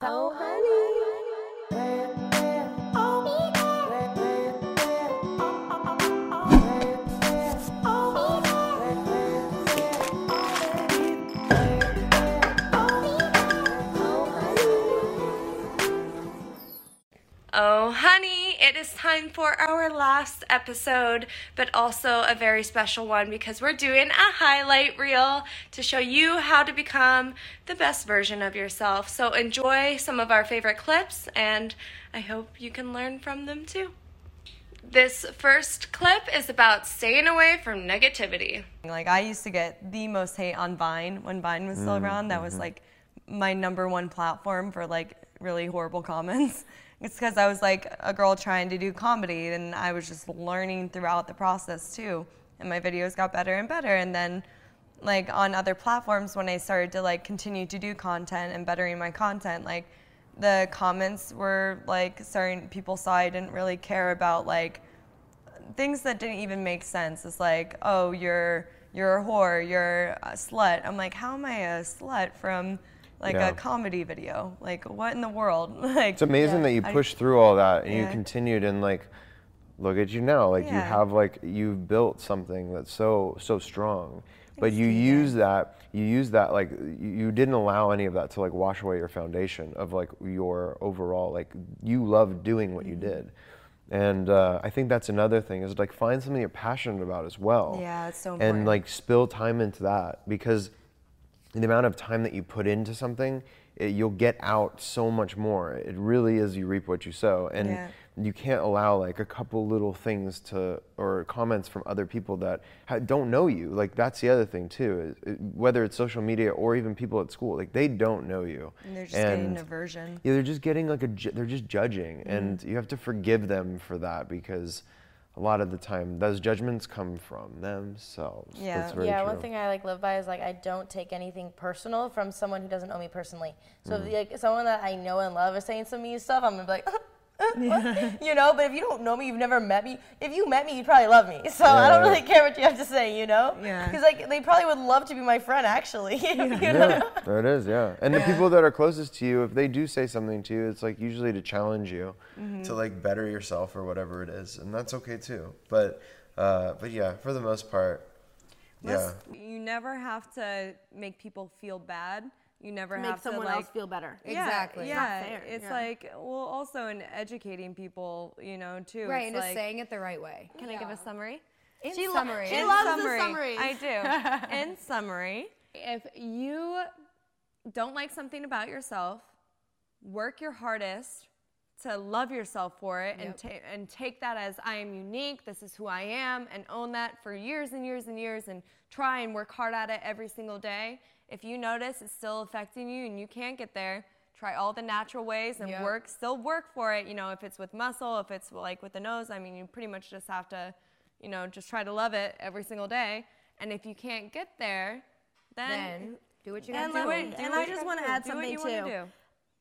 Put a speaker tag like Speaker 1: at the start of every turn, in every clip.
Speaker 1: Oh,
Speaker 2: for our last episode, but also a very special one because we're doing a highlight reel to show you how to become the best version of yourself. So enjoy some of our favorite clips, and I hope you can learn from them too. This first clip is about staying away from negativity.
Speaker 3: Like I used to get the most hate on Vine when Vine was still mm, around. That was mm-hmm. like my number one platform for like really horrible comments. It's because I was like a girl trying to do comedy and I was just learning throughout the process too. And my videos got better and better. And then like on other platforms when I started to like continue to do content and bettering my content, like the comments were like starting people saw I didn't really care about like things that didn't even make sense. It's like, oh, you're you're a whore, you're a slut. I'm like, how am I a slut from like
Speaker 4: Yeah.
Speaker 3: a comedy video? Like, what in the world? like,
Speaker 4: It's amazing that you
Speaker 3: I-
Speaker 4: pushed through all that and you continued and like look at you now like you have like you've built something that's so so strong but you use that you use that like you, you didn't allow any of that to like wash away your foundation of like your overall like you love doing what you
Speaker 3: Mm-hmm.
Speaker 4: did and uh, I think that's another thing is like find something you're passionate about as well
Speaker 3: Yeah, it's so important.
Speaker 4: and like spill time into that because the amount of time that you put into something, it, you'll get out so much more. It really is you reap what you sow, and
Speaker 3: Yeah.
Speaker 4: you can't allow like a couple little things to or comments from other people that ha- don't know you. Like that's the other thing too. is- it- whether it's social media or even people at school, like they don't know you,
Speaker 3: and they're just getting a version.
Speaker 4: yeah, they're just getting like a, ju- they're just judging,
Speaker 3: Mm-hmm.
Speaker 4: and you have to forgive them for that because a lot of the time those judgments come from themselves.
Speaker 3: Yeah.
Speaker 1: Yeah,
Speaker 4: true.
Speaker 1: one thing I like live by is like I don't take anything personal from someone who doesn't know me personally. So
Speaker 4: Mm.
Speaker 1: if like someone that I know and love is saying some mean stuff, I'm gonna be like, you know. But if you don't know me, you've never met me. If you met me, you'd probably love me. So I don't really care what you have to say, you know.
Speaker 3: Yeah.
Speaker 1: Because like they probably would love to be my friend, actually. you know?
Speaker 4: Yeah, there it is. Yeah, and the people that are closest to you, if they do say something to you, it's like usually to challenge you
Speaker 3: Mm-hmm.
Speaker 4: to like better yourself or whatever it is, and that's okay too. But, uh, but yeah, for the most part, yeah,
Speaker 3: You never have to make people feel bad. You never
Speaker 1: Make
Speaker 3: have
Speaker 1: someone
Speaker 3: to like
Speaker 1: else feel better.
Speaker 3: Yeah,
Speaker 5: Exactly. It's
Speaker 3: Yeah,
Speaker 1: not fair.
Speaker 3: it's
Speaker 1: Yeah.
Speaker 3: like well, also in educating people, you know, too.
Speaker 5: Right,
Speaker 3: it's
Speaker 5: and just
Speaker 3: like,
Speaker 5: saying it the right way.
Speaker 3: Can I give a summary?
Speaker 5: In
Speaker 1: She lo-
Speaker 5: summary.
Speaker 1: she
Speaker 3: In
Speaker 1: loves the
Speaker 3: summary. I do. In summary, if you don't like something about yourself, work your hardest to love yourself for it and, ta- and take that as I am unique, this is who I am, and own that for years and years and years and try and work hard at it every single day. If you notice it's still affecting you and you can't get there, try all the natural ways and
Speaker 5: Yep.
Speaker 3: work, still work for it. You know, if it's with muscle, if it's like with the nose, I mean, you pretty much just have to, you know, just try to love it every single day. And if you can't get there, then,
Speaker 5: Then do what you
Speaker 1: And
Speaker 5: gotta do.
Speaker 1: me- and I just wanna add something too.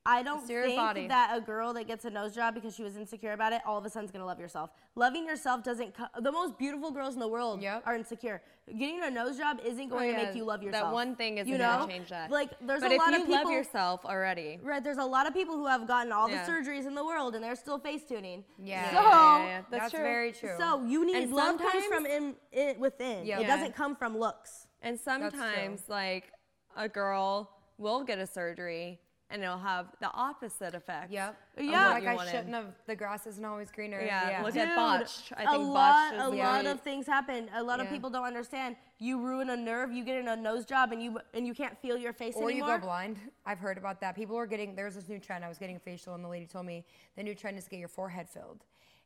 Speaker 3: Do.
Speaker 1: I don't
Speaker 3: It's your
Speaker 1: think
Speaker 3: body.
Speaker 1: that a girl that gets a nose job because she was insecure about it, all of a sudden is gonna love yourself. Loving yourself doesn't. Co- the most beautiful girls in the world
Speaker 5: Yep.
Speaker 1: are insecure. Getting a nose job isn't going oh, to
Speaker 3: yeah,
Speaker 1: make you love yourself.
Speaker 3: That one thing isn't
Speaker 1: you
Speaker 3: gonna change that.
Speaker 1: Like there's
Speaker 3: but
Speaker 1: a lot of people.
Speaker 3: But if you love yourself already,
Speaker 1: Right, there's a lot of people who have gotten all
Speaker 3: Yeah.
Speaker 1: the surgeries in the world and they're still face tuning.
Speaker 5: Yeah.
Speaker 1: So,
Speaker 5: Yeah,
Speaker 3: yeah, yeah. That's
Speaker 5: That's,
Speaker 3: true.
Speaker 5: very true.
Speaker 1: so you need
Speaker 3: And
Speaker 1: love comes from in, in within.
Speaker 5: Yeah.
Speaker 1: It
Speaker 5: Yeah.
Speaker 1: doesn't come from looks.
Speaker 3: and sometimes like a girl will get a surgery and it'll have the opposite effect.
Speaker 5: Yep.
Speaker 3: of
Speaker 1: Yeah.
Speaker 3: what
Speaker 5: Like
Speaker 3: you
Speaker 5: I
Speaker 3: wanted.
Speaker 5: shouldn't have. The grass isn't always greener.
Speaker 3: Yeah, look
Speaker 1: Dude,
Speaker 3: at botched. I
Speaker 1: a
Speaker 3: think a
Speaker 1: lot,
Speaker 3: botched
Speaker 1: a
Speaker 3: is
Speaker 1: lot
Speaker 3: the-
Speaker 1: of things happen. A lot of people don't understand. You ruin a nerve, you get in a nose job, and you and you can't feel your face anymore.
Speaker 5: Or you go blind. I've heard about that. People are getting. There's this new trend. I was getting a facial, and the lady told me the new trend is to get your forehead filled.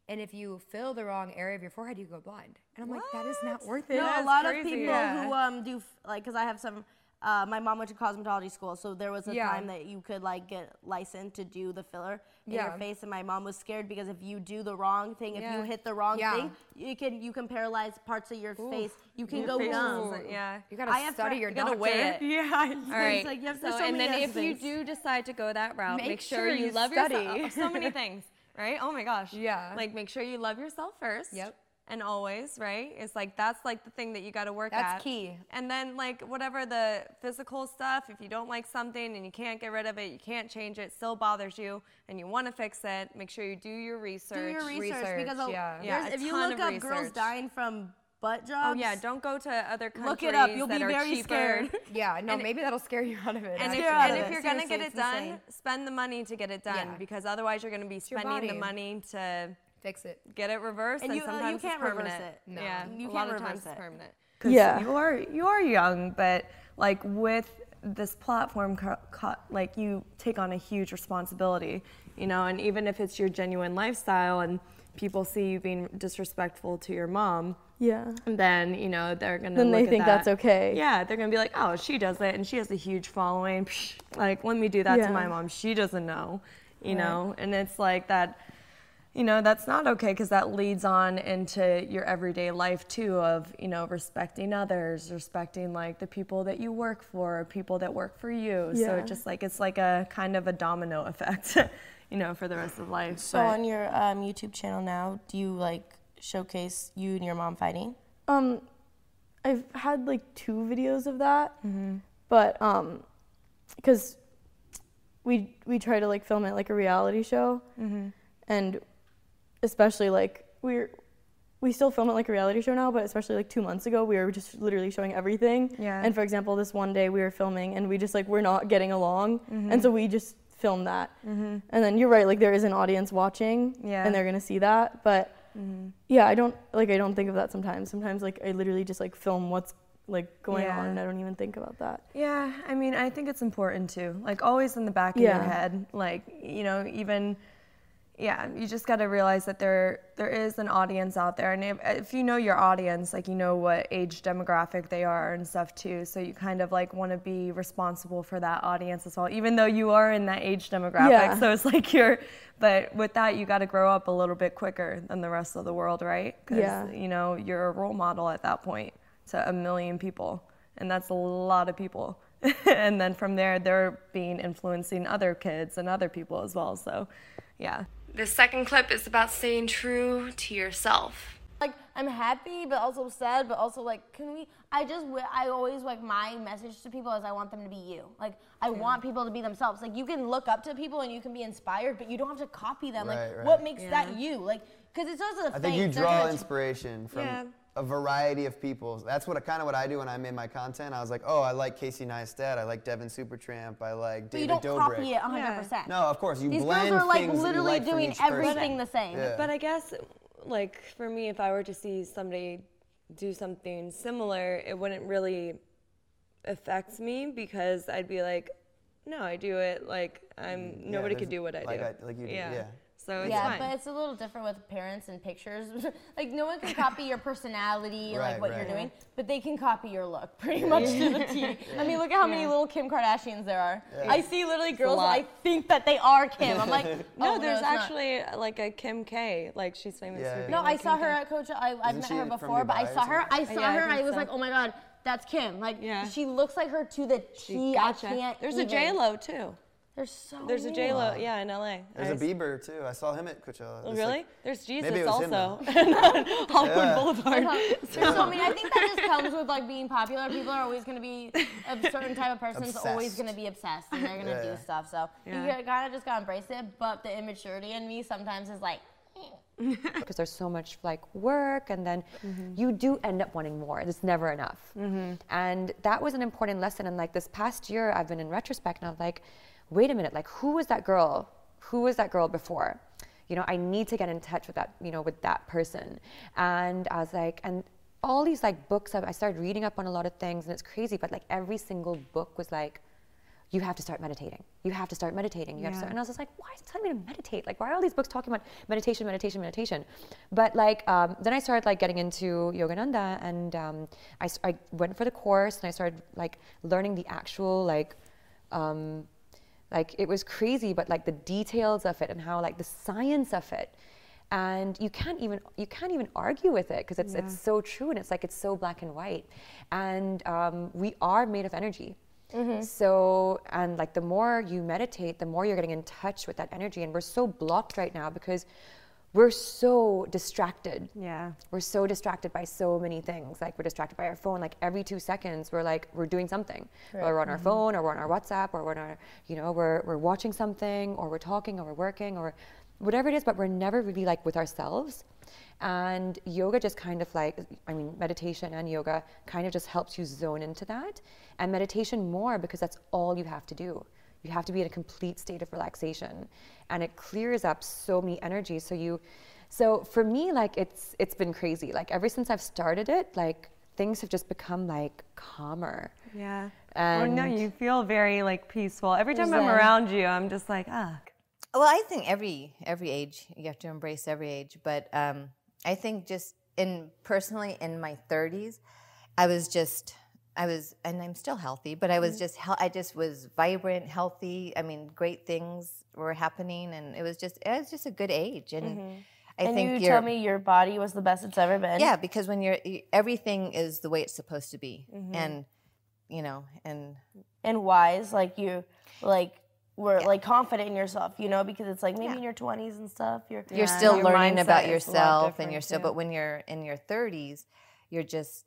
Speaker 5: And if you fill the wrong area of your forehead, you go blind. And I'm like, that is not worth it.
Speaker 1: No, a lot
Speaker 3: crazy.
Speaker 1: of people
Speaker 3: Yeah.
Speaker 1: who um do f- like because I have some. Uh, my mom went to cosmetology school, so there was a
Speaker 5: Yeah.
Speaker 1: time that you could like get licensed to do the filler in
Speaker 5: Yeah.
Speaker 1: your face, and my mom was scared because if you do the wrong thing, if you hit the wrong
Speaker 5: Yeah.
Speaker 1: thing, you can you can paralyze parts of your face. You can
Speaker 3: Your
Speaker 1: go
Speaker 3: face
Speaker 1: numb.
Speaker 3: is- Yeah.
Speaker 5: You gotta
Speaker 1: I have
Speaker 5: study
Speaker 1: fri-
Speaker 5: your
Speaker 3: You gotta
Speaker 5: doctor.
Speaker 3: weigh it.
Speaker 5: Yeah.
Speaker 3: All right.
Speaker 1: like you
Speaker 3: so,
Speaker 1: so
Speaker 3: and then if you do decide to go that route,
Speaker 5: Make
Speaker 3: make, sure,
Speaker 5: sure
Speaker 3: you,
Speaker 5: you
Speaker 3: love
Speaker 5: study.
Speaker 3: yourself. So many things, right? Oh my gosh.
Speaker 5: Yeah.
Speaker 3: Like make sure you love yourself first.
Speaker 5: Yep.
Speaker 3: And always, right? It's like that's like the thing that you got to work
Speaker 5: That's
Speaker 3: at.
Speaker 5: key.
Speaker 3: And then like whatever the physical stuff, if you don't like something and you can't get rid of it, you can't change it, still bothers you, and you want to fix it, make sure you do your research.
Speaker 1: Do your research,
Speaker 5: research,
Speaker 1: because
Speaker 5: yeah.
Speaker 3: Yeah,
Speaker 1: if you look
Speaker 3: of
Speaker 1: up girls dying from butt
Speaker 3: Oh
Speaker 1: jobs,
Speaker 3: yeah, don't go to other countries
Speaker 1: look it up. You'll be very
Speaker 3: cheaper.
Speaker 1: scared.
Speaker 5: Yeah, no, maybe that'll scare you out of it.
Speaker 3: And if,
Speaker 5: actually.
Speaker 1: Scare out
Speaker 3: and if you're gonna get it done,
Speaker 1: insane.
Speaker 3: spend the money to get it done
Speaker 5: Yeah.
Speaker 3: because otherwise you're gonna be
Speaker 5: your
Speaker 3: spending the money to
Speaker 5: fix it.
Speaker 3: get it reversed,
Speaker 1: And
Speaker 3: and,
Speaker 1: you- uh, you
Speaker 3: sometimes
Speaker 1: can't
Speaker 3: it's
Speaker 1: reverse
Speaker 3: permanent.
Speaker 1: it. No.
Speaker 3: Yeah,
Speaker 1: You
Speaker 3: a
Speaker 1: can't
Speaker 3: lot of
Speaker 1: reverse
Speaker 3: times
Speaker 1: it.
Speaker 3: it's permanent.
Speaker 6: Yeah.
Speaker 3: you are you are young, but like with this platform, co- co- like you take on a huge responsibility, you know, and even if it's your genuine lifestyle and people see you being disrespectful to your mom,
Speaker 6: Yeah.
Speaker 3: And then you know they're gonna.
Speaker 6: Then they
Speaker 3: at
Speaker 6: think
Speaker 3: that.
Speaker 6: that's okay.
Speaker 3: Yeah, they're gonna be like, oh, she does it, and she has a huge following. Psh, Like, let me do that to my mom. She doesn't know, you
Speaker 6: Right.
Speaker 3: know. And it's like that. You know, that's not okay because that leads on into your everyday life too of, you know, respecting others, respecting like the people that you work for, people that work for you. So
Speaker 6: Yeah.
Speaker 3: it just like it's like a kind of a domino effect, you know, for the rest of life.
Speaker 1: So
Speaker 3: But-
Speaker 1: on your um, YouTube channel now, do you like showcase you and your mom fighting?
Speaker 6: Um, I've had like two videos of that, but um, because we we try to like film it like a reality show, and especially like we're we still film it like a reality show now, but especially like two months ago, we were just literally showing everything.
Speaker 3: Yeah.
Speaker 6: And for example, this one day we were filming and we just like we're not getting along, mm-hmm. and so we just filmed that. Mm-hmm. And then you're right, like there is an audience watching,
Speaker 3: Yeah.
Speaker 6: and they're gonna see that. But mm-hmm. yeah, I don't like I don't think of that sometimes. Sometimes like I literally just like film what's like going on, and I don't even think about that.
Speaker 3: Yeah, I mean, I think it's important too. Like always in the back of your head, like you know, even yeah, you just got to realize that there there is an audience out there, and if, if you know your audience, like you know what age demographic they are and stuff too, so you kind of like want to be responsible for that audience as well, even though you are in that age demographic.
Speaker 6: Yeah.
Speaker 3: So it's like you're, but with that, you got to grow up a little bit quicker than the rest of the world, right? Because
Speaker 6: Yeah.
Speaker 3: you know you're a role model at that point to a million people, and that's a lot of people. and then from there, they're being influencing other kids and other people as well. So, yeah.
Speaker 2: This second clip is about staying true to yourself.
Speaker 1: Like I'm happy, but also sad, but also like, can we? I just, I always like my message to people is I want them to be you. Like I want people to be themselves. Like you can look up to people and you can be inspired, but you don't have to copy them.
Speaker 7: Right,
Speaker 1: like
Speaker 7: right.
Speaker 1: what makes that you? Like because it's also
Speaker 7: I think you draw inspiration from
Speaker 3: Yeah.
Speaker 7: A variety of people. That's what kind of what I do when I made my content. I was like, oh, I like Casey Neistat, I like Devin Supertramp, I like
Speaker 1: But you
Speaker 7: David
Speaker 1: don't
Speaker 7: Dobrik.
Speaker 1: copy it 100. percent
Speaker 7: No, of course you
Speaker 1: These
Speaker 7: blend
Speaker 1: girls are like
Speaker 7: things
Speaker 1: literally
Speaker 7: like
Speaker 1: doing
Speaker 7: each person.
Speaker 1: everything the same.
Speaker 7: Yeah.
Speaker 3: But I guess, like, for me, if I were to see somebody do something similar, it wouldn't really affect me because I'd be like, no, I do it like I'm, nobody could do what I
Speaker 7: like
Speaker 3: do.
Speaker 7: I- like you do, yeah.
Speaker 3: So it's
Speaker 1: yeah,
Speaker 3: fine.
Speaker 1: but it's a little different with parents and pictures. like no one can copy your personality and like what
Speaker 7: right.
Speaker 1: you're doing, but they can copy your look pretty much to the T. I mean, look at how many little Kim Kardashians there are. I see literally girls
Speaker 3: lot.
Speaker 1: I think that they are Kim. I'm like,
Speaker 3: no,
Speaker 1: oh,
Speaker 3: there's
Speaker 1: it's not.
Speaker 3: actually like a Kim K. Like she's famous
Speaker 7: Yeah,
Speaker 3: for being
Speaker 1: No, I saw
Speaker 3: Kim
Speaker 1: her
Speaker 3: K.
Speaker 1: at Coach. I, I've
Speaker 7: Isn't
Speaker 1: met her before, but I saw her. I saw
Speaker 3: Yeah, I
Speaker 1: her. I,
Speaker 3: think
Speaker 1: was
Speaker 3: so.
Speaker 1: like, oh my god, that's Kim. Like
Speaker 3: Yeah.
Speaker 1: she looks like her to the T.
Speaker 3: Gotcha.
Speaker 1: I can't.
Speaker 3: There's a
Speaker 1: even.
Speaker 3: J Lo too.
Speaker 1: There's so.
Speaker 3: There's a
Speaker 1: many.
Speaker 3: J Lo, yeah, in LA.
Speaker 7: There's
Speaker 3: I
Speaker 7: a
Speaker 3: s-
Speaker 7: Bieber too. I saw him at Coachella.
Speaker 3: Oh,
Speaker 7: It's
Speaker 3: really?
Speaker 7: like-
Speaker 3: There's Jesus
Speaker 7: Maybe it was him,
Speaker 3: also. Hollywood Boulevard.
Speaker 1: So, I mean, I think that just comes with like being popular. People are always going to be a certain type of person's always
Speaker 7: Obsessed.
Speaker 1: going to be obsessed, and they're going to
Speaker 7: Yeah,
Speaker 1: do
Speaker 7: yeah.
Speaker 1: stuff. So
Speaker 3: Yeah.
Speaker 1: you kind of just gotta embrace it. But the immaturity in me sometimes is like, eh.
Speaker 8: because there's so much like work and then mm-hmm. you do end up wanting more it's never enough mm-hmm. and that was an important lesson and like this past year i've been in retrospect and i'm like wait a minute like who was that girl who was that girl before you know i need to get in touch with that you know with that person and i was like and all these like books i I started reading up on a lot of things and it's crazy but like every single book was like you have to start meditating. You have to start meditating. You have to start. And I was just like, why is it telling me to meditate? Like, why are all these books talking about meditation, meditation, meditation? But like, um, then I started like getting into Yogananda, and um, I, I went for the course, and I started like learning the actual like. Um, like it was crazy, but like the details of it and how like the science of it, and you can't even you can't even argue with it because it's it's so true and it's like it's so black and white, and um, we are made of energy. So, and like the more you meditate, the more you're getting in touch with that energy. And we're so blocked right now because we're so distracted.
Speaker 3: Yeah.
Speaker 8: We're so distracted by so many things. Like we're distracted by our phone. Like every two seconds, we're like we're doing something. Whether we're on our mm-hmm. phone, or we're on our WhatsApp, or we're on our, you know, we're we're watching something, or we're talking, or we're working, or whatever it is. But we're never really like with ourselves. And yoga just kind of like, I mean, meditation and yoga kind of just helps you zone into that. And meditation more because that's all you have to do. You have to be in a complete state of relaxation. And it clears up so many energies. So you, so for me, like it's it's been crazy. Like ever since I've started it, like things have just become like calmer.
Speaker 3: Yeah. or no, you feel very like peaceful. Every time I'm around you, I'm just like, ah.
Speaker 9: Well, I think every every age you have to embrace every age, but um, I think just in personally in my 30s, I was just I was and I'm still healthy, but I was mm-hmm. just I just was vibrant, healthy. I mean, great things were happening, and it was just it was just a good age, and mm-hmm. I
Speaker 1: and
Speaker 9: think
Speaker 1: you tell me your body was the best it's ever been.
Speaker 9: yeah, because when you're everything is the way it's supposed to be, mm-hmm. and you know, and
Speaker 1: and wise, like you, like were like confident in yourself, you know, because it's like maybe in your twenties and stuff, you're
Speaker 9: you're still
Speaker 3: your
Speaker 9: learning about
Speaker 3: is a lot
Speaker 9: yourself and you're still
Speaker 3: too.
Speaker 9: but when you're in your 30s you're just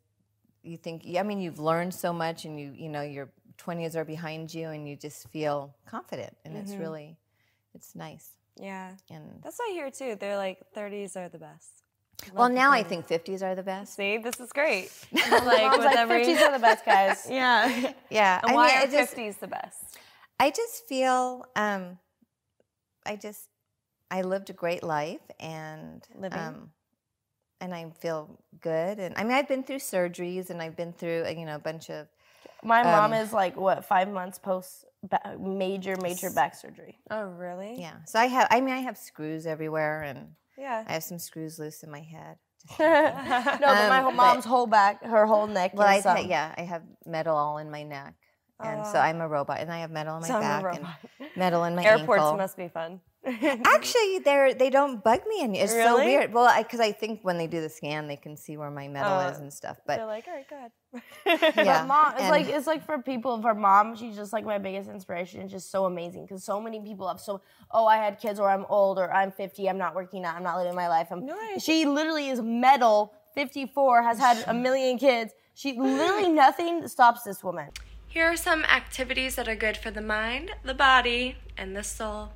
Speaker 9: you think i mean you've learned so much and you you know your 20s are behind you and you just feel confident and it's really it's nice
Speaker 3: Yeah.
Speaker 9: and
Speaker 3: That's what I hear too. They're like 30s are the best.
Speaker 9: well now i think 50s are the best
Speaker 3: See, this is great. like
Speaker 1: like
Speaker 3: every-
Speaker 1: fifties are the best guys.
Speaker 3: Yeah.
Speaker 9: yeah
Speaker 3: And
Speaker 9: i
Speaker 3: why
Speaker 9: mean
Speaker 3: are
Speaker 9: just
Speaker 3: 50s the best?
Speaker 9: i just feel um i just i lived a great life and
Speaker 3: Living.
Speaker 9: um and i feel good and i mean i've been through surgeries and i've been through uh, you know a bunch of
Speaker 1: My mom
Speaker 9: Um,
Speaker 1: is like what five months post ba- major major back surgery.
Speaker 3: Oh, really?
Speaker 9: Yeah. So I have. I mean, I have screws everywhere, and
Speaker 3: Yeah.
Speaker 9: I have some screws loose in my head.
Speaker 1: no, but my
Speaker 9: Um,
Speaker 1: whole
Speaker 9: but-
Speaker 1: mom's whole back, her whole neck
Speaker 9: Well, I
Speaker 1: is um,
Speaker 9: ha- yeah, I have metal all in my neck, and so I'm a robot, and I have metal in my
Speaker 3: So
Speaker 9: back and metal in my
Speaker 3: Airports
Speaker 9: ankle.
Speaker 3: must be fun.
Speaker 9: Actually, they're they don't bug me, and it's so weird. Well, because I, think when they do the scan, they can see where my metal
Speaker 3: Oh,
Speaker 9: is and stuff. But they're
Speaker 3: like, all right, go ahead.
Speaker 9: yeah,
Speaker 1: mom, it's
Speaker 9: and-
Speaker 1: like it's like for people. For mom, she's just like my biggest inspiration. It's just so amazing because so many people have so. Oh, I had kids, or I'm old, or I'm 50. I'm not working out. I'm not living my life. I'm. She literally is metal. 54 has had a million kids. She literally nothing stops this woman.
Speaker 2: Here are some activities that are good for the mind, the body, and the soul.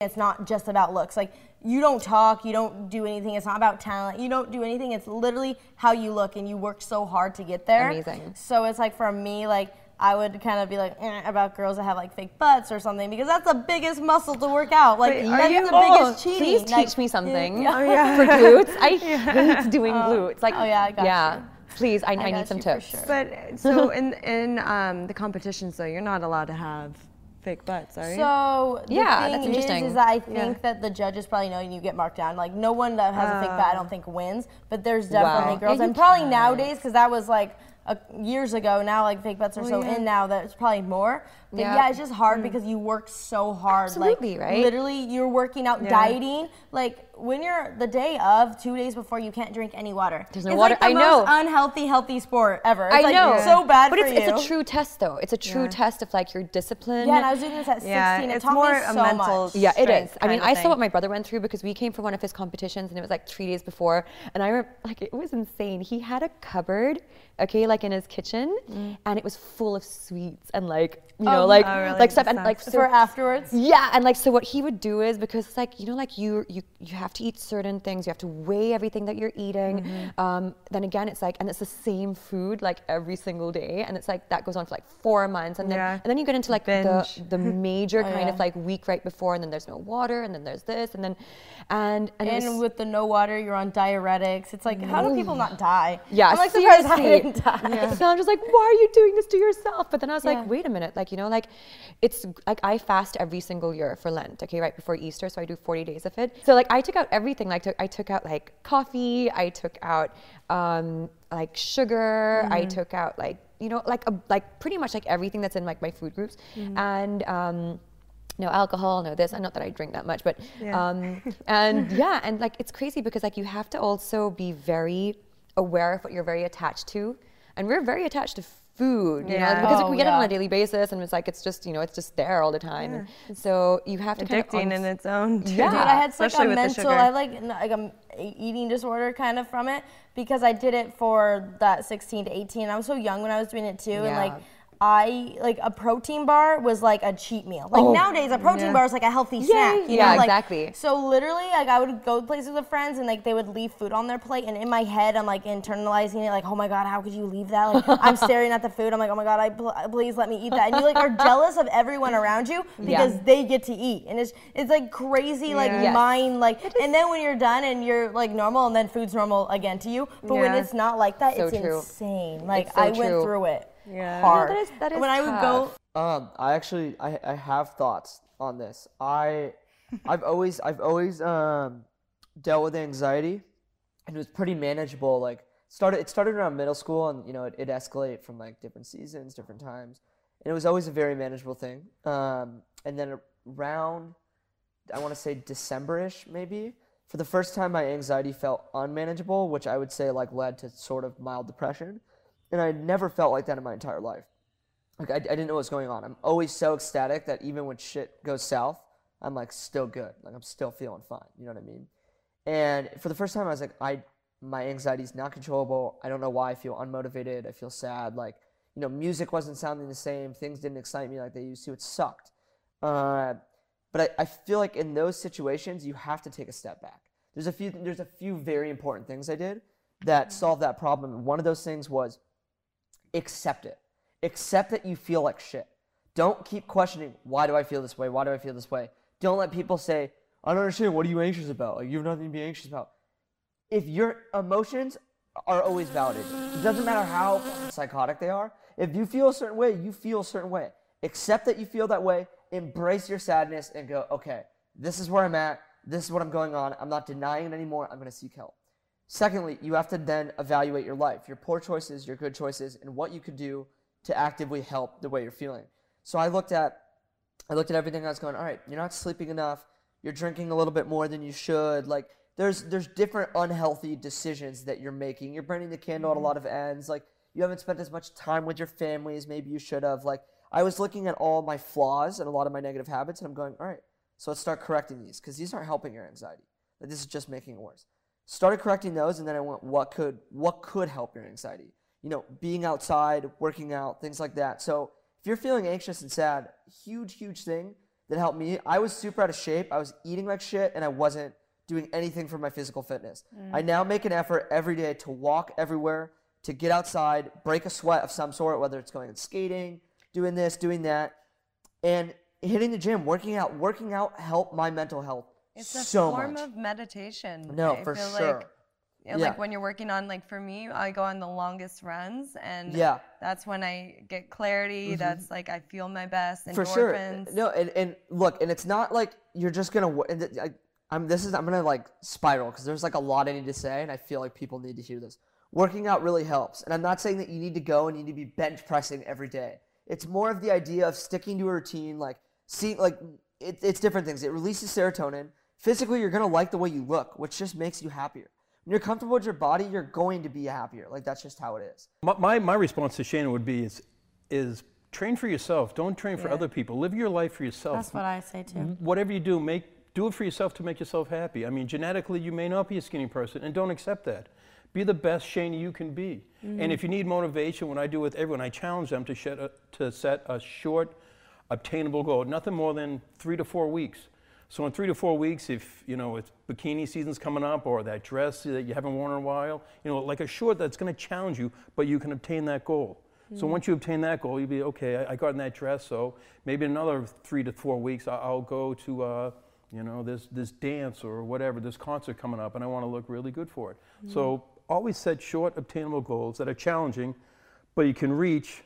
Speaker 1: It's not just about looks. Like you don't talk, you don't do anything. It's not about talent. You don't do anything. It's literally how you look, and you work so hard to get there.
Speaker 8: Amazing.
Speaker 1: So it's like for me, like I would kind of be like eh, about girls that have like fake butts or something because that's the biggest muscle to work out. Like
Speaker 3: Wait,
Speaker 1: that's
Speaker 3: you-
Speaker 1: the
Speaker 3: oh,
Speaker 1: biggest cheating.
Speaker 8: Please
Speaker 1: Like,
Speaker 8: teach me something
Speaker 1: yeah. Oh,
Speaker 8: for glutes. I hate doing glutes. Like,
Speaker 1: oh, yeah, I got
Speaker 8: yeah.
Speaker 1: you.
Speaker 8: Please, I, I,
Speaker 1: got
Speaker 8: need some tips.
Speaker 1: sure.
Speaker 3: But so in in um, the competitions though, you're not allowed to have fake butts, are you?
Speaker 1: So the
Speaker 8: Yeah,
Speaker 1: thing
Speaker 8: that's interesting.
Speaker 1: is that I think that the judges probably know you get marked down. Like no one that has a fake butt, I don't think wins. But there's definitely
Speaker 8: Wow.
Speaker 1: girls, and probably
Speaker 8: can.
Speaker 1: nowadays because that was like uh, years ago. Now like fake butts are so in now that it's probably more. But yeah,
Speaker 8: Yeah.
Speaker 1: it's just hard mm. because you work so hard.
Speaker 8: Absolutely,
Speaker 1: like,
Speaker 8: right?
Speaker 1: Literally, you're working out, dieting. Like when you're the day of, two days before, you can't drink any water.
Speaker 8: There's no
Speaker 1: it's
Speaker 8: water.
Speaker 1: Like the
Speaker 8: I
Speaker 1: most
Speaker 8: know.
Speaker 1: unhealthy, healthy sport ever. It's
Speaker 8: I
Speaker 1: like
Speaker 8: know.
Speaker 1: so bad
Speaker 8: but
Speaker 1: for
Speaker 8: it's,
Speaker 1: you.
Speaker 8: it's a true test, though. It's a true test of like your discipline.
Speaker 1: yeah, and I was doing this at 16.
Speaker 3: yeah,
Speaker 1: it
Speaker 3: it's
Speaker 1: taught
Speaker 3: more
Speaker 1: me
Speaker 3: a
Speaker 1: so
Speaker 3: mental.
Speaker 1: much.
Speaker 8: Yeah, it is. I mean, I saw what my brother went through because we came for one of his competitions and it was like three days before. And I remember, like, it was insane. He had a cupboard, okay, like in his kitchen, mm. and it was full of sweets and like, you know, like,
Speaker 3: Oh, really?
Speaker 8: like stuff. And like, so,
Speaker 1: for afterwards.
Speaker 8: yeah, and like, so what he would do is because it's like, you know, like you, you, you have to eat certain things, you have to weigh everything that you're eating.
Speaker 3: Mm-hmm.
Speaker 8: Um, then again, it's like, and it's the same food like every single day. And it's like, that goes on for like four months. And then,
Speaker 3: Yeah.
Speaker 8: and then you get into like the,
Speaker 3: Binge.
Speaker 8: the major kind
Speaker 1: yeah.
Speaker 8: of like week right before, and then there's no water, and then there's this, and then, and and,
Speaker 1: And with the no water, you're on diuretics. It's like, how do people not die?
Speaker 8: yeah,
Speaker 1: I'm like surprised I didn't die.
Speaker 8: So I'm just like, why are you doing this to yourself? But then I was
Speaker 1: Yeah.
Speaker 8: like, wait a minute, like you know, like it's like I fast every single year for Lent, okay, right before Easter, so I do 40 days of it. So like I took out everything, like took, I took out like coffee, I took out um, like sugar, I
Speaker 1: Mm-hmm.
Speaker 8: took out like you know like a, like pretty much like everything that's in like my food groups,
Speaker 1: Mm-hmm.
Speaker 8: and. Um, no alcohol, no this. And not that I drink that much, but
Speaker 3: Yeah.
Speaker 8: um, and yeah, and like it's crazy because like you have to also be very aware of what you're very attached to, and we're very attached to food, you know, because
Speaker 3: Oh,
Speaker 8: we get it on a daily basis, and it's like it's just you know it's just there all the time. And so you have to kind of
Speaker 3: in its own. too.
Speaker 8: Yeah.
Speaker 1: Dude, I had like
Speaker 3: especially
Speaker 1: a mental,
Speaker 3: sugar.
Speaker 1: I like n- like a m- eating disorder kind of from it because I did it for that 16 to 18. I was so young when I was doing it too, and like
Speaker 8: Yeah.
Speaker 1: I like a protein bar was like a cheat meal. Like oh. nowadays, a protein bar is like a healthy snack. You
Speaker 8: Oh. Yeah,
Speaker 1: know? like,
Speaker 8: exactly.
Speaker 1: So literally, like I would go places with friends, and like they would leave food on their plate, and in my head, I'm like internalizing it, like, oh my god, how could you leave that? Like I'm staring at the food, I'm like, oh my god, I pl- please let me eat that, and you like are jealous of everyone around you because they get to eat, and it's it's like crazy, like
Speaker 3: Yes.
Speaker 1: mind, like, and then when you're done and you're like normal, and then food's normal again to you, but when it's not like that,
Speaker 8: So
Speaker 1: it's
Speaker 8: true.
Speaker 1: insane. Like
Speaker 8: so
Speaker 1: I went
Speaker 8: true.
Speaker 1: through it
Speaker 3: Yeah.
Speaker 1: hard.
Speaker 8: that is- that is
Speaker 1: when I would go.
Speaker 10: Um, I actually I, I have thoughts on this. I I've always I've always um dealt with anxiety and it was pretty manageable. Like started it started around middle school and you know it it escalate from like different seasons, different times. And it was always a very manageable thing. Um and then around I want to say December-ish maybe. For the first time my anxiety felt unmanageable, which I would say like led to sort of mild depression. And I never felt like that in my entire life like I, I didn't know what was going on. I'm always so ecstatic that even when shit goes south, I'm like still good. Like I'm still feeling fine. You know what I mean? And for the first time, I was like, I my anxiety is not controllable. I don't know why I feel unmotivated. I feel sad. Like you know, music wasn't sounding the same. Things didn't excite me like they used to. It sucked. Uh, but I, I feel like in those situations, you have to take a step back. There's a few there's a few very important things I did that solved that problem. One of those things was accept it. Accept that you feel like shit. Don't keep questioning, why do I feel this way? Why do I feel this way? Don't let people say, I don't understand. What are you anxious about? Like, you have nothing to be anxious about. If your emotions are always validated, it doesn't matter how psychotic they are. If you feel a certain way, you feel a certain way. Accept that you feel that way. Embrace your sadness and go, okay, this is where I'm at. This is what I'm going on. I'm not denying it anymore. I'm going to seek help. Secondly, you have to then evaluate your life, your poor choices, your good choices, and what you could do to actively help the way you're feeling. So I looked at I looked at everything I was going, all right, you're not sleeping enough, you're drinking a little bit more than you should. Like there's there's different unhealthy decisions that you're making. You're burning the candle at a mm-hmm. lot of ends. Like you haven't spent as much time with your family as maybe you should have. Like I was looking at all my flaws and a lot of my negative habits and I'm going, all right, so let's start correcting these because these aren't helping your anxiety. Like, this is just making it worse started correcting those and then i went what could what could help your anxiety? You know being outside working out things like that. So if you're feeling anxious and sad huge huge thing that helped me. I was super out of shape. I was eating like shit and i wasn't doing anything for my physical fitness. Mm. I now make an effort every day to walk everywhere to get outside break a sweat of some sort whether it's going and skating doing this doing that. And hitting the gym working out working out helped my mental health
Speaker 3: It's a
Speaker 10: so
Speaker 3: form
Speaker 10: much
Speaker 3: of meditation.
Speaker 10: No,
Speaker 3: I
Speaker 10: for
Speaker 3: feel
Speaker 10: sure.
Speaker 3: Like, yeah, like when you're working on, like for me, I go on the longest runs, and
Speaker 10: Yeah.
Speaker 3: that's when I get clarity. Mm-hmm. That's like I feel my best. Endorphins.
Speaker 10: for sure no and, and look and it's not like you're just gonna and I, i'm this is i'm gonna like spiral because there's like a lot i need to say and i feel like people need to hear this working out really helps and i'm not saying that you need to go and you need to be bench pressing every day it's more of the idea of sticking to a routine like see like it, it's different things it releases serotonin physically you're gonna like the way you look which just makes you happier when you're comfortable with your body you're going to be happier like that's just how it is
Speaker 11: My, my, my response to Shannon would be is, is train for yourself. Don't train for other people. Live your life for yourself.
Speaker 1: That's what I say too.
Speaker 11: Whatever you do, make do it for yourself to make yourself happy. I mean, genetically, you may not be a skinny person, and don't accept that. Be the best Shani you can be. And mm-hmm. if you need motivation, what I do with everyone, I challenge them to, shed a, to set a short, obtainable goal, nothing more than three to four weeks. So in three to four weeks, if you know it's bikini season's coming up or that dress that you haven't worn in a while, you know, like a short that's going to challenge you, but you can obtain that goal. So once you obtain that goal, you'll be okay. I, I got in that dress, so maybe in another three to four weeks, I, I'll go to, uh, you know, this this dance or whatever, this concert coming up, and I want to look really good for it. So always set short, obtainable goals that are challenging, but you can reach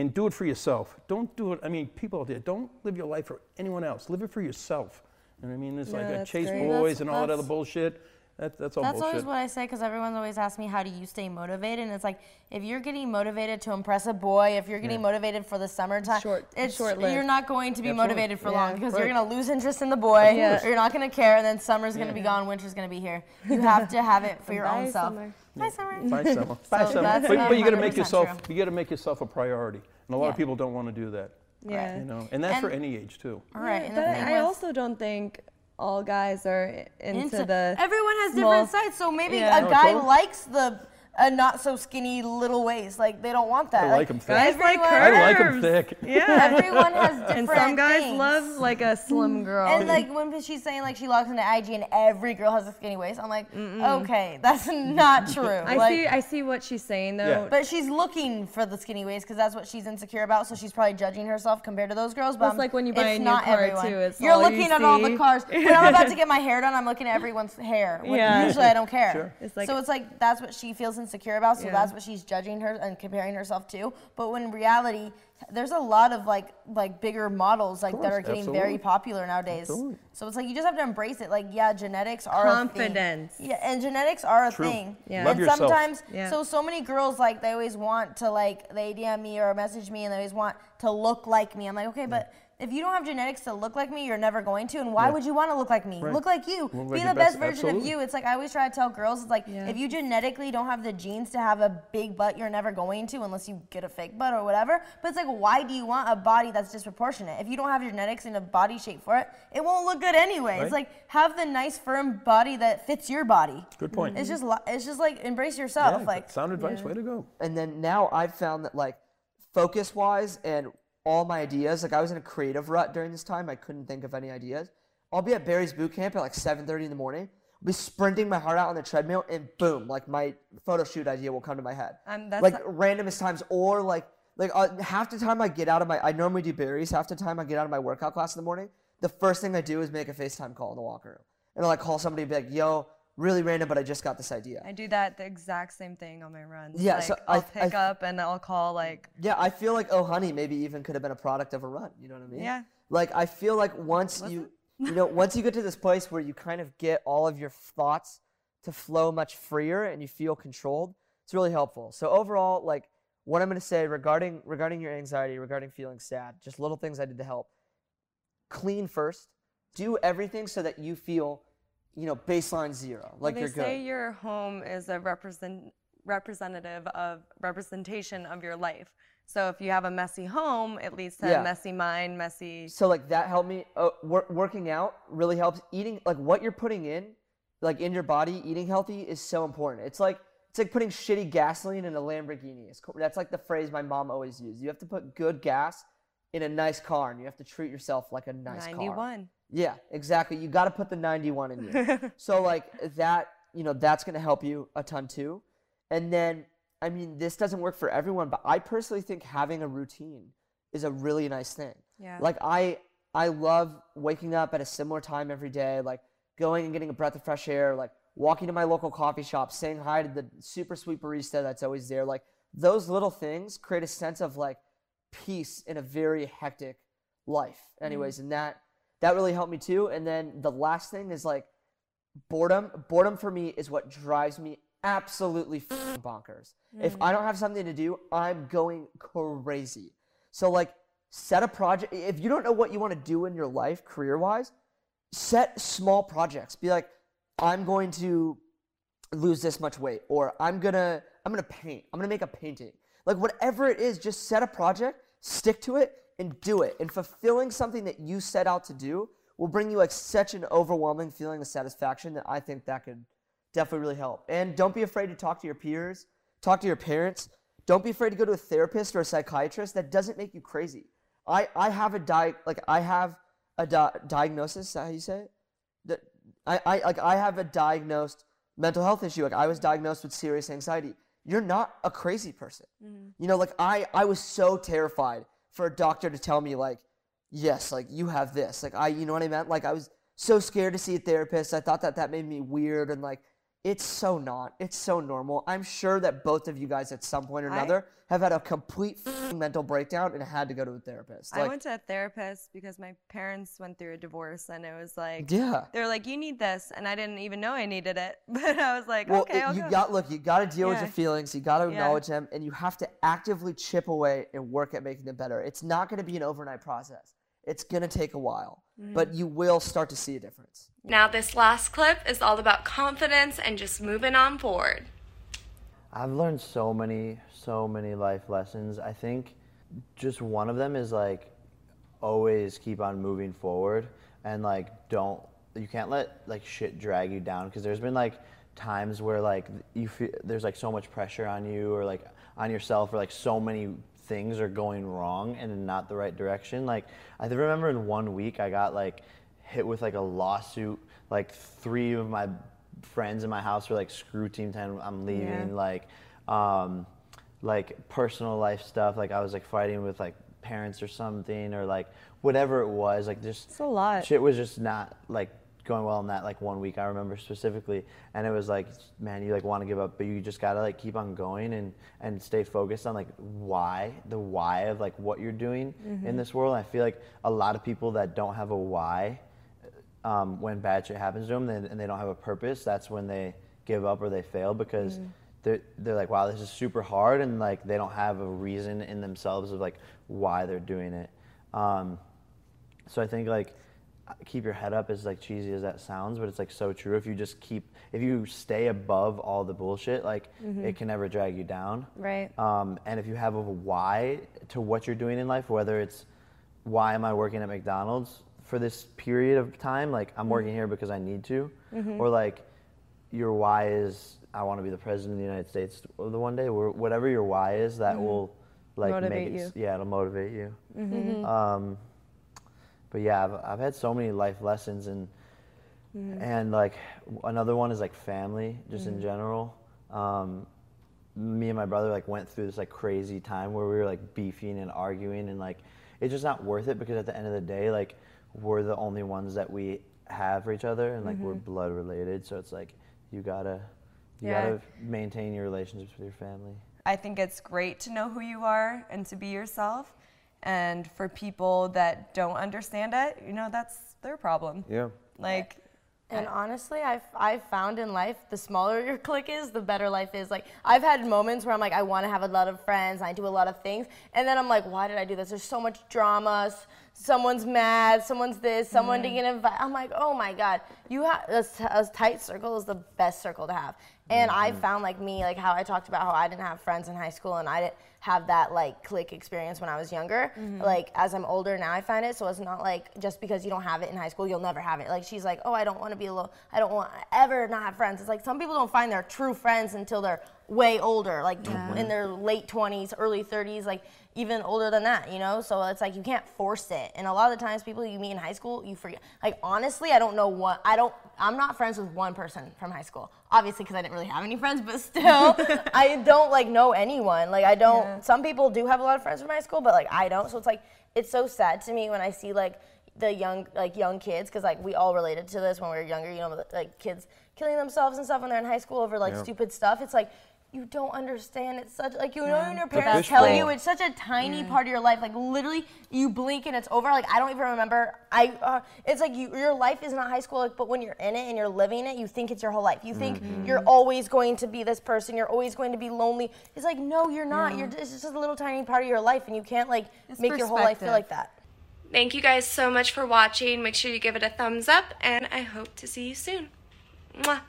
Speaker 11: and do it for yourself. Don't do it. I mean, people out there, don't live your life for anyone else. Live it for yourself. You know what I mean? It's like a chase
Speaker 3: great.
Speaker 11: boys
Speaker 1: That's-
Speaker 11: and all that other bullshit. That, that's all
Speaker 1: That's
Speaker 11: bullshit.
Speaker 1: always what I say because everyone's always asked me, how do you stay motivated? And it's like, if you're getting motivated to impress a boy, if you're getting motivated for the summertime,
Speaker 6: Short-
Speaker 1: it's,
Speaker 6: short-lived.
Speaker 1: you're not going to be
Speaker 11: Absolutely.
Speaker 1: motivated for
Speaker 6: Yeah,
Speaker 1: long because you're going to lose interest in the boy.
Speaker 6: Yeah.
Speaker 1: You're not going to care, and then summer's going to be gone, winter's going to be here. You have to have it for your own
Speaker 6: Bye,
Speaker 1: self.
Speaker 6: summer.
Speaker 1: Hi, Summer.
Speaker 11: Bye, Summer. Bye,
Speaker 1: So
Speaker 11: Summer. But, but um, you got to make yourself.
Speaker 1: true.
Speaker 11: You got to make yourself a priority, and a lot of people don't want to do that.
Speaker 3: Yeah.
Speaker 11: You know, and that's for any age too.
Speaker 1: All right. And
Speaker 3: But I also don't think all guys are into,
Speaker 1: into-
Speaker 3: the.
Speaker 1: everyone has
Speaker 3: small-
Speaker 1: different sides so maybe
Speaker 3: Yeah.
Speaker 1: a
Speaker 11: oh,
Speaker 1: guy likes the a not so skinny little waist like they don't want that
Speaker 11: I like 'em thick.
Speaker 3: Guys like
Speaker 1: everyone-
Speaker 11: I like them thick.
Speaker 3: Yeah.
Speaker 1: everyone has different
Speaker 3: and some guys
Speaker 1: things.
Speaker 3: love like a slim mm. girl.
Speaker 1: and like when she's saying like she logs into IG and every girl has a skinny waist, I'm like, okay, that's not true.
Speaker 3: I
Speaker 1: like,
Speaker 3: see. I see what she's saying though.
Speaker 11: Yeah.
Speaker 1: But she's looking for the skinny waist because that's what she's insecure about. So she's probably judging herself compared to those girls. But
Speaker 3: It's
Speaker 1: I'm-
Speaker 3: like when you buy a new
Speaker 1: not
Speaker 3: car
Speaker 1: everyone.
Speaker 3: too. It's
Speaker 1: You're
Speaker 3: all you
Speaker 1: looking at all the cars. When I'm about to get my hair done, I'm looking at everyone's hair.
Speaker 3: Yeah.
Speaker 1: Usually I don't care.
Speaker 11: Sure.
Speaker 3: It's like-
Speaker 1: so it's like that's what she feels insecure about. So
Speaker 3: Yeah.
Speaker 1: that's what she's judging her and comparing herself to. But when in reality, there's a lot of like like bigger models like that are getting
Speaker 11: absolutely.
Speaker 1: very popular nowadays.
Speaker 11: Absolutely.
Speaker 1: So it's like you just have to embrace it. Like yeah, genetics are A
Speaker 3: Confidence.
Speaker 1: thing. Yeah, and genetics are a
Speaker 11: True.
Speaker 1: thing.
Speaker 3: Yeah.
Speaker 11: Love
Speaker 1: and
Speaker 11: yourself.
Speaker 1: sometimes
Speaker 3: Yeah.
Speaker 1: so so many girls like they always want to like they DM me or message me and they always want to look like me. I'm like, okay, but if you don't have genetics to look like me, you're never going to. And why
Speaker 11: Yeah.
Speaker 1: would you want to look like me?
Speaker 11: Right.
Speaker 1: Look like you.
Speaker 11: Look
Speaker 1: Be
Speaker 11: like
Speaker 1: the best,
Speaker 11: best-
Speaker 1: version of you. It's like I always try to tell girls, it's like
Speaker 3: Yeah.
Speaker 1: if you genetically don't have the genes to have a big butt, you're never going to unless you get a fake butt or whatever. But it's like, why do you want a body that's disproportionate? If you don't have genetics and a body shape for it, it won't look good anyway. It's like have the nice firm body that fits your body.
Speaker 11: Good point.
Speaker 1: It's just it's just like embrace yourself.
Speaker 11: Yeah,
Speaker 1: like
Speaker 11: sound advice. Way to go.
Speaker 10: and then now I've found that like focus wise and all my ideas, like I was in a creative rut during this time. I couldn't think of any ideas. I'll be at Barry's boot camp at like 7:30 in the morning. I'll be sprinting my heart out on the treadmill, and boom, like my photo shoot idea will come to my head.
Speaker 3: Um, that's
Speaker 10: like
Speaker 3: not-
Speaker 10: randomest times, or like like uh, half the time I get out of my, I normally do Barry's. Half the time I get out of my workout class in the morning, the first thing I do is make a FaceTime call in the locker room, and I'll like call somebody and be like, "Yo, really random, but I just got this idea."
Speaker 3: I do that the exact same thing on my runs.
Speaker 10: Yeah,
Speaker 3: like,
Speaker 10: so I-
Speaker 3: I'll pick
Speaker 10: I-
Speaker 3: up and I'll call like
Speaker 10: Yeah, I feel like Oh Honey maybe even could have been a product of a run. You know what I mean?
Speaker 3: Yeah.
Speaker 10: Like I feel like once you you know once you get to this place where you kind of get all of your thoughts to flow much freer and you feel controlled, it's really helpful. So overall, like what I'm gonna say regarding regarding your anxiety, regarding feeling sad, just little things I did to help. Clean first. Do everything so that you feel, you know, baseline zero. Like
Speaker 3: they
Speaker 10: you're
Speaker 3: say
Speaker 10: good.
Speaker 3: your home is a represent representative of representation of your life. So if you have a messy home, it leads to
Speaker 10: Yeah.
Speaker 3: a messy mind, messy.
Speaker 10: So like that helped me. Uh, wor- working out really helps. Eating like what you're putting in, like in your body, eating healthy is so important. It's like it's like putting shitty gasoline in a Lamborghini. That's like the phrase my mom always used. You have to put good gas in a nice car, and you have to treat yourself like a nice car.
Speaker 3: 91.
Speaker 10: Yeah, exactly. You got to put the 91 in you. so like that, you know, that's going to help you a ton too. And then I mean, this doesn't work for everyone, but I personally think having a routine is a really nice thing.
Speaker 3: Yeah.
Speaker 10: Like I I love waking up at a similar time every day, like going and getting a breath of fresh air, like walking to my local coffee shop, saying hi to the super sweet barista that's always there. Like those little things create a sense of like peace in a very hectic life. Anyways, mm. and that that really helped me too. And then the last thing is like boredom. Boredom for me is what drives me absolutely bonkers. If hmm. I don't have something to do, I'm going crazy. So like set a project if you don't know what you want to do in your life career-wise, set small projects. Be like I'm going to lose this much weight or I'm to I'm to paint. I'm to make a painting. Like whatever it is, just set a project, stick to it and do it. And fulfilling something that you set out to do will bring you like such an overwhelming feeling of satisfaction that I think that could definitely really help. And don't be afraid to talk to your peers, talk to your parents. Don't be afraid to go to a therapist or a psychiatrist. That doesn't make you crazy. I, I have a di- like I have a di- diagnosis. Is that how you say it? That I, I like I have a diagnosed mental health issue. Like I was diagnosed with serious anxiety. You're not a crazy person. Mm-hmm. You know, like I I was so terrified for a doctor to tell me like, yes, like you have this. Like I, you know what I meant? Like I was so scared to see a therapist. I thought that that made me weird and like it's so not. It's so normal. I'm sure that both of you guys at some point or
Speaker 3: I-
Speaker 10: another have had a complete f***ing mental breakdown and had to go to a therapist.
Speaker 3: I went to a therapist because my parents went through a divorce and it was like
Speaker 10: Yeah.
Speaker 3: they're like you need this and I didn't even know I needed it but I was like
Speaker 10: well,
Speaker 3: okay
Speaker 10: it- you
Speaker 3: go.
Speaker 10: got look. You got to deal with your feelings. You got to
Speaker 3: Yeah.
Speaker 10: acknowledge them, and you have to actively chip away and work at making them better. It's not going to be an overnight process. It's going to take a while. But mm. you will start to see a difference.
Speaker 2: Now, this last clip is all about confidence and just moving on forward.
Speaker 12: I've learned so many, so many life lessons. I think just one of them is like always keep on moving forward and like don't you can't let like shit drag you down because there's been like times where like you feel there's like so much pressure on you or like on yourself or like so many things are going wrong and in not the right direction like i remember in one week i got like hit with like a lawsuit like three of my friends in my house were like screw team 10 i'm leaving
Speaker 3: Yeah.
Speaker 12: like um like personal life stuff like i was like fighting with like parents or something or like whatever it was like just
Speaker 3: It's a lot.
Speaker 12: shit was just not like going well in that like one week i remember specifically and it was like man you like want to give up but you just gotta like keep on going and and stay focused on like why the why of like what you're doing in
Speaker 3: Mhm.
Speaker 12: this world and i feel like a lot of people that don't have a why um, when bad shit happens to them and, and they don't have a purpose that's when they give up or they fail because
Speaker 3: Mhm.
Speaker 12: they're, they're like wow this is super hard and like they don't have a reason in themselves of like why they're doing it um, so i think like keep your head up as like cheesy as that sounds but it's like so true if you just keep if you stay above all the bullshit like
Speaker 3: Mhm.
Speaker 12: it can never drag you down
Speaker 3: Right.
Speaker 12: um, and if you have a why to what you're doing in life whether it's why am i working at mcdonald's for this period of time like i'm working
Speaker 3: Mhm.
Speaker 12: here because i need to
Speaker 3: Mhm.
Speaker 12: or like your why is i want to be the president of the united states the one day or whatever your why is that
Speaker 3: Mhm.
Speaker 12: will like
Speaker 3: Motivate
Speaker 12: make it,
Speaker 3: you.
Speaker 12: yeah it'll motivate you
Speaker 3: Mhm.
Speaker 12: um, but yeah I've, I've had so many life lessons and
Speaker 3: Mhm.
Speaker 12: and like another one is like family just in
Speaker 3: Mhm.
Speaker 12: general um, me and my brother like went through this like crazy time where we were like beefing and arguing and like it's just not worth it because at the end of the day like we're the only ones that we have for each other and like we're
Speaker 3: Mhm.
Speaker 12: blood related so it's like you gotta you
Speaker 3: Yeah.
Speaker 12: gotta maintain your relationships with your family
Speaker 3: I think it's great to know who you are and to be yourself. And for people that don't understand it, you know, that's their problem.
Speaker 4: Yeah.
Speaker 3: Like,
Speaker 1: And honestly, I've, I've found in life, the smaller your clique is, the better life is. Like, I've had moments where I'm like, I want to have a lot of friends, I do a lot of things, and then I'm like, why did I do this? There's so much drama. Someone's mad, someone's this, someone mm-hmm. didn't get invited. I'm like, oh my God, you have a tight circle is the best circle to have. And I found like me, like how I talked about how I didn't have friends in high school and I didn't have that like clique experience when I was younger.
Speaker 3: Mhm.
Speaker 1: Like as I'm older now, I find it. So it's not like just because you don't have it in high school, you'll never have it. Like she's like, oh, I don't want to be alone. I don't want ever not have friends. It's like some people don't find their true friends until they're way older, like
Speaker 3: Yeah.
Speaker 1: in their late 20s, early 30s, like even older than that, you know? So it's like you can't force it. And a lot of the times people you meet in high school, you forget. Like honestly, I don't know what, I don't, I'm not friends with one person from high school. Obviously, because I didn't really have any friends, but still, I don't like know anyone. Like I don't,
Speaker 3: Yeah.
Speaker 1: some people do have a lot of friends from high school, but like I don't. So it's like, it's so sad to me when I see like the young, like young kids, because like we all related to this when we were younger, you know, like kids killing themselves and stuff when they're in high school over like
Speaker 4: Yeah.
Speaker 1: stupid stuff. It's like, you don't understand. It's such like you know when your parents tell
Speaker 4: fishbowl.
Speaker 1: you it's such a tiny part of your life. Like literally, you blink and it's over. Like I don't even remember. I uh, it's like you, your life is not high school. Like, but when you're in it and you're living it, you think it's your whole life. You think
Speaker 3: Mm-hmm.
Speaker 1: you're always going to be this person. You're always going to be lonely. It's like no, you're not. You're it's just a little tiny part of your life, and you can't like
Speaker 3: It's
Speaker 1: make your whole life feel like that.
Speaker 2: Thank you guys so much for watching. Make sure you give it a thumbs up, and I hope to see you soon. Mwah.